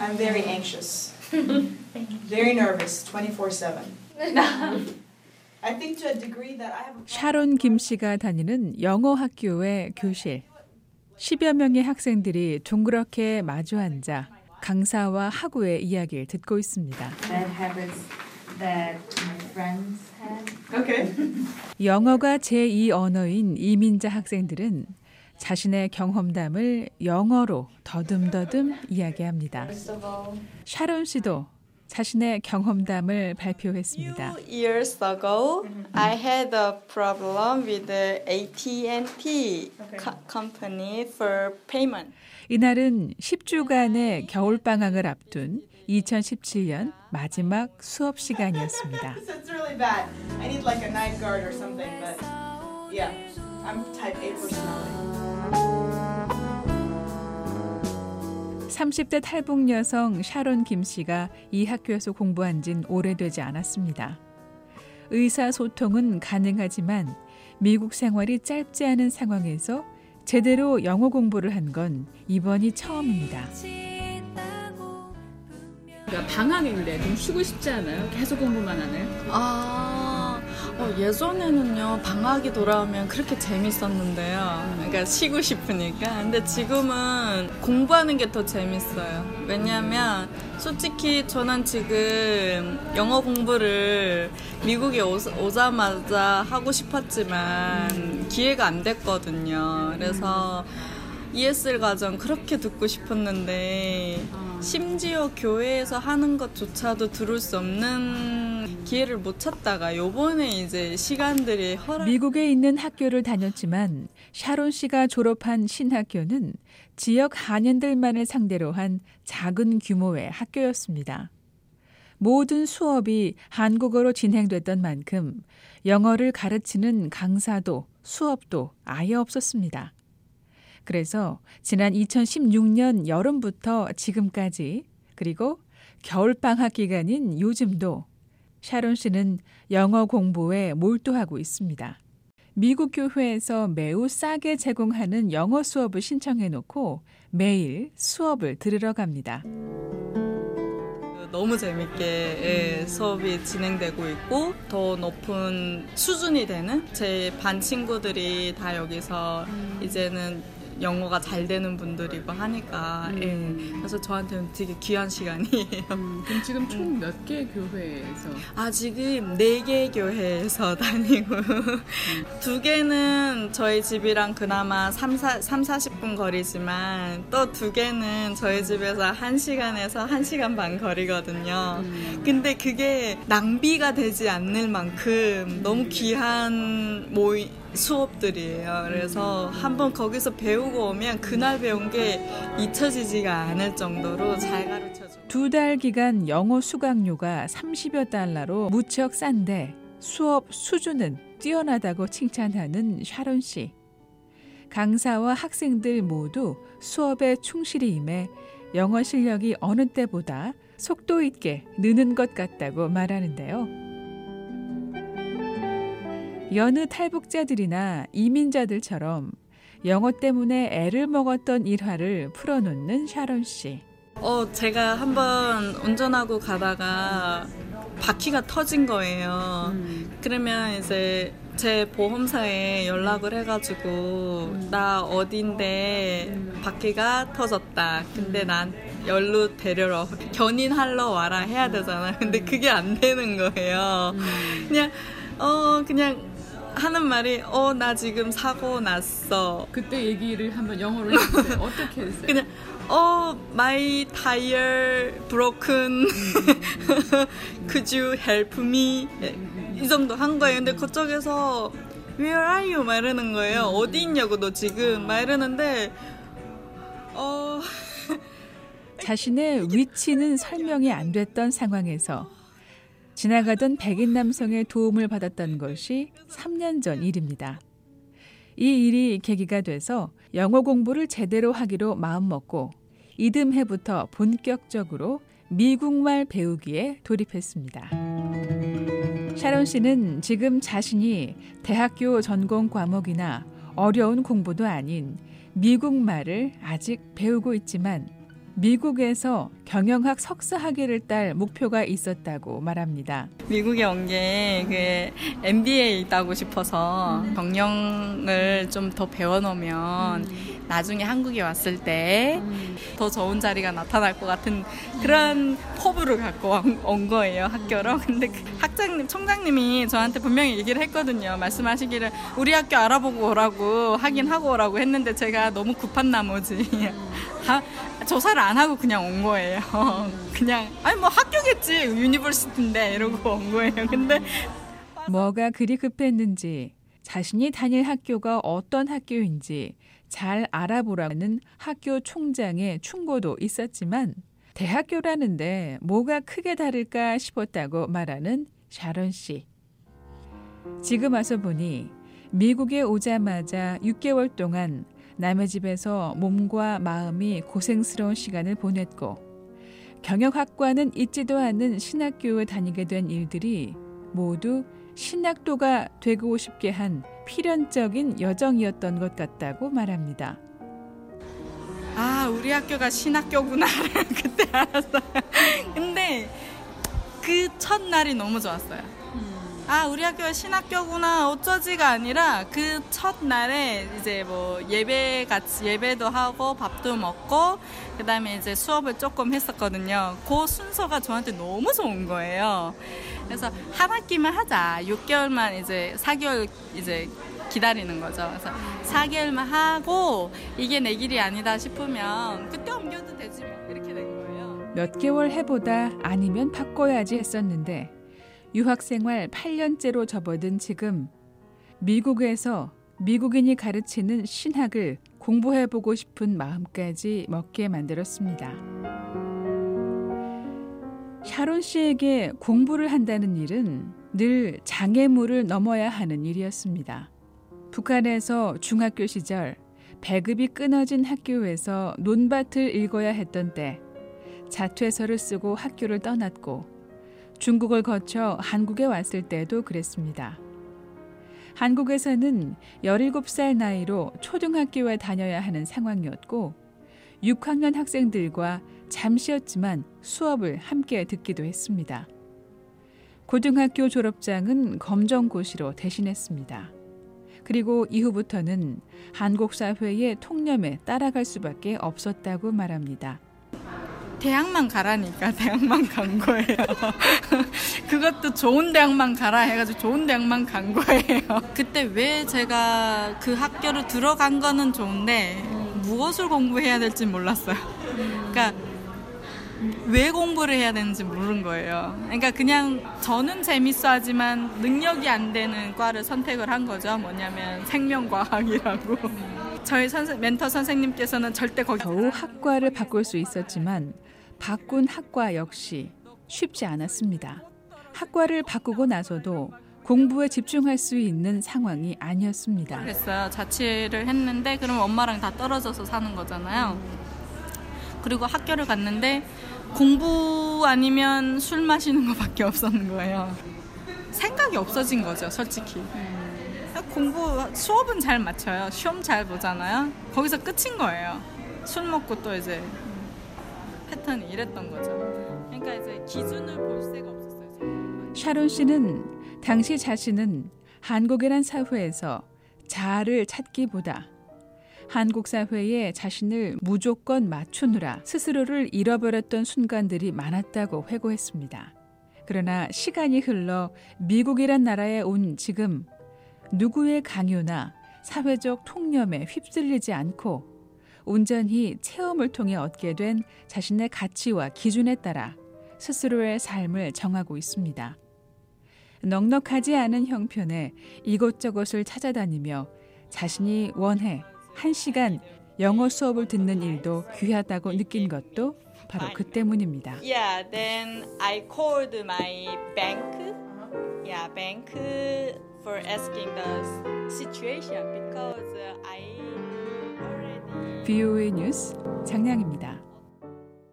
I'm very anxious. very nervous 24/7. I think to a degree that I have a 샤론 김 씨가 다니는 영어 학교의 교실. 10여 명의 학생들이 둥그렇게 마주 앉아 강사와 학우의 이야기를 듣고 있습니다. bad habits that my friends had. Okay. 영어가 제2 언어인 이민자 학생들은 자신의 경험담을 영어로 더듬더듬 이야기합니다. First of all, 샤론 씨도 자신의 경험담을 발표했습니다. Few years ago, I had a problem with the AT&T co- company for payment. 이날은 10주간의 겨울 방학을 앞둔 2017년 마지막 수업 시간이었습니다. Yeah, I'm type A personality. 30대 탈북 여성 샤론 김 씨가 이 학교에서 공부한 진 오래되지 않았습니다. 의사소통은 가능하지만 미국 생활이 짧지 않은 상황에서 제대로 영어 공부를 한 건 이번이 처음입니다. 그러니까 방학인데 좀 쉬고 싶지 않아요? 계속 공부만 하는? 아, 어, 예전에는요, 방학이 돌아오면 그렇게 재밌었는데요. 그러니까 쉬고 싶으니까. 근데 지금은 공부하는 게 더 재밌어요. 왜냐면, 솔직히 저는 지금 영어 공부를 미국에 오, 오자마자 하고 싶었지만 기회가 안 됐거든요. 그래서 ESL 과정 그렇게 듣고 싶었는데 심지어 교회에서 하는 것조차도 들을 수 없는 기회를 못 찾다가 요번에 이제 시간들이 허락 미국에 있는 학교를 다녔지만 샤론 씨가 졸업한 신학교는 지역 한인들만을 상대로 한 작은 규모의 학교였습니다. 모든 수업이 한국어로 진행됐던 만큼 영어를 가르치는 강사도 수업도 아예 없었습니다. 그래서 지난 2016년 여름부터 지금까지 그리고 겨울방학 기간인 요즘도 샤론 씨는 영어 공부에 몰두하고 있습니다. 미국 교회에서 매우 싸게 제공하는 영어 수업을 신청해 놓고 매일 수업을 들으러 갑니다. 너무 재밌게 예, 수업이 진행되고 있고 더 높은 수준이 되는 제 반 친구들이 다 여기서 이제는 영어가 잘 되는 분들이고 하니까. 예, 그래서 저한테는 되게 귀한 시간이에요. 음, 그럼 지금 총 몇 개 교회에서? 아, 지금 네 개 교회에서 다니고, 두 개는 저희 집이랑 그나마 3, 4, 3 40분 거리지만, 또 두 개는 저희 집에서 1시간에서 1시간 반 거리거든요. 근데 그게 낭비가 되지 않을 만큼 너무 귀한 모임, 수업들이에요. 그래서 한번 거기서 배우고 오면 그날 배운 게 잊혀지지가 않을 정도로 잘 가르쳐줘요. 두 달 기간 영어 수강료가 30여 달러로 무척 싼데 수업 수준은 뛰어나다고 칭찬하는 샤론 씨. 강사와 학생들 모두 수업에 충실히 임해 영어 실력이 어느 때보다 속도 있게 느는 것 같다고 말하는데요. 여느 탈북자들이나 이민자들처럼 영어 때문에 애를 먹었던 일화를 풀어놓는 샤론 씨. 어, 제가 한번 운전하고 가다가 바퀴가 터진 거예요. 그러면 이제 제 보험사에 연락을 해가지고 나 어딘데 바퀴가 터졌다. 근데 난 열로 데려러 견인하러 와라 해야 되잖아. 근데 그게 안 되는 거예요. 그냥 어 그냥 하는 말이 어 나 지금 사고 났어. 그때 얘기를 한번 영어로 해주세요. 어떻게 했어요? 그냥 어 my tire broken. could you help me? 이 정도 한 거예요. 근데 그쪽에서 where are you? 막 이러는 거예요. 어디 있냐고 너 지금? 막 이러는데 어 자신의 위치는 설명이 안 됐던 상황에서 지나가던 백인 남성의 도움을 받았던 것이 3년 전 일입니다. 이 일이 계기가 돼서 영어 공부를 제대로 하기로 마음먹고 이듬해부터 본격적으로 미국말 배우기에 돌입했습니다. 샤론 씨는 지금 자신이 대학교 전공 과목이나 어려운 공부도 아닌 미국말을 아직 배우고 있지만 미국에서 경영학 석사 학위를 딸 목표가 있었다고 말합니다. 미국에 온 게 그 MBA 따고 싶어서 경영을 좀 더 배워놓으면 나중에 한국에 왔을 때 더 좋은 자리가 나타날 것 같은 그런 포부를 갖고 온- 온 거예요 학교로. 근데 그 학장님, 총장님이 저한테 분명히 얘기를 했거든요. 말씀하시기를 우리 학교 알아보고 오라고 하긴 하고 오라고 했는데 제가 너무 급한 나머지 하- 조사를 안 하고 그냥 온 거예요. 그냥 아니 뭐 학교겠지 university인데 이러고 온 거예요. 근데 뭐가 그리 급했는지 자신이 다닐 학교가 어떤 학교인지 잘 알아보라는 학교 총장의 충고도 있었지만 대학교라는데 뭐가 크게 다를까 싶었다고 말하는 샤론 씨. 지금 와서 보니 미국에 오자마자 6개월 동안 남의 집에서 몸과 마음이 고생스러운 시간을 보냈고 경영학과는 있지도 않은 신학교에 다니게 된 일들이 모두 신학도가 되고 싶게 한 필연적인 여정이었던 것 같다고 말합니다. 아 우리 학교가 신학교구나를 그때 알았어요. 근데 그 첫날이 너무 좋았어요. 아 우리 학교가 신학교구나 어쩌지가 아니라 그 첫날에 이제 뭐 예배 같이 예배도 하고 밥도 먹고 그 다음에 이제 수업을 조금 했었거든요. 그 순서가 저한테 너무 좋은 거예요. 그래서 한 학기만 하자. 6개월만 이제 4개월 이제 기다리는 거죠. 그래서 4개월만 하고 이게 내 길이 아니다 싶으면 그때 옮겨도 되지 뭐 이렇게 된 거예요. 몇 개월 해보다 아니면 바꿔야지 했었는데 유학 생활 8년째로 접어든 지금 미국에서 미국인이 가르치는 신학을 공부해보고 싶은 마음까지 먹게 만들었습니다. 샤론 씨에게 공부를 한다는 일은 늘 장애물을 넘어야 하는 일이었습니다. 북한에서 중학교 시절 배급이 끊어진 학교에서 논밭을 읽어야 했던 때 자퇴서를 쓰고 학교를 떠났고 중국을 거쳐 한국에 왔을 때도 그랬습니다. 한국에서는 17살 나이로 초등학교에 다녀야 하는 상황이었고 6학년 학생들과 잠시였지만 수업을 함께 듣기도 했습니다. 고등학교 졸업장은 검정고시로 대신했습니다. 그리고 이후부터는 한국 사회의 통념에 따라갈 수밖에 없었다고 말합니다. 대학만 가라니까 대학만 간 거예요. 그것도 좋은 대학만 가라 해가지고 좋은 대학만 간 거예요. 그때 왜 제가 그 학교로 들어간 거는 좋은데 무엇을 공부해야 될지 몰랐어요. 그러니까 왜 공부를 해야 되는지 모르는 거예요. 그러니까 그냥 저는 재밌어 하지만 능력이 안 되는 과를 선택을 한 거죠. 뭐냐면 생명과학이라고. 저희 선생, 멘토 선생님께서는 절대 거기 겨우 학과를 바꿀 수 있었지만 바꾼 학과 역시 쉽지 않았습니다. 학과를 바꾸고 나서도 공부에 집중할 수 있는 상황이 아니었습니다. 그랬어요. 자취를 했는데 그럼 엄마랑 다 떨어져서 사는 거잖아요. 그리고 학교를 갔는데 공부 아니면 술 마시는 것밖에 없었는 거예요. 생각이 없어진 거죠, 솔직히. 공부 수업은 잘 맞춰요. 시험 잘 보잖아요. 거기서 끝인 거예요. 술 먹고 또 이제 패턴이 이랬던 거죠. 그러니까 이제 기준을 볼 새가 없었어요. 샤론 씨는 당시 자신은 한국이란 사회에서 자아를 찾기보다 한국 사회에 자신을 무조건 맞추느라 스스로를 잃어버렸던 순간들이 많았다고 회고했습니다. 그러나 시간이 흘러 미국이란 나라에 온 지금 누구의 강요나 사회적 통념에 휩쓸리지 않고 온전히 체험을 통해 얻게 된 자신의 가치와 기준에 따라 스스로의 삶을 정하고 있습니다. 넉넉하지 않은 형편에 이곳저곳을 찾아다니며 자신이 원해 한 시간 영어 수업을 듣는 일도 귀하다고 느낀 것도 바로 그 때문입니다. Yeah, then I called my bank. Yeah, bank for asking the situation because I VOA 뉴스 장량입니다.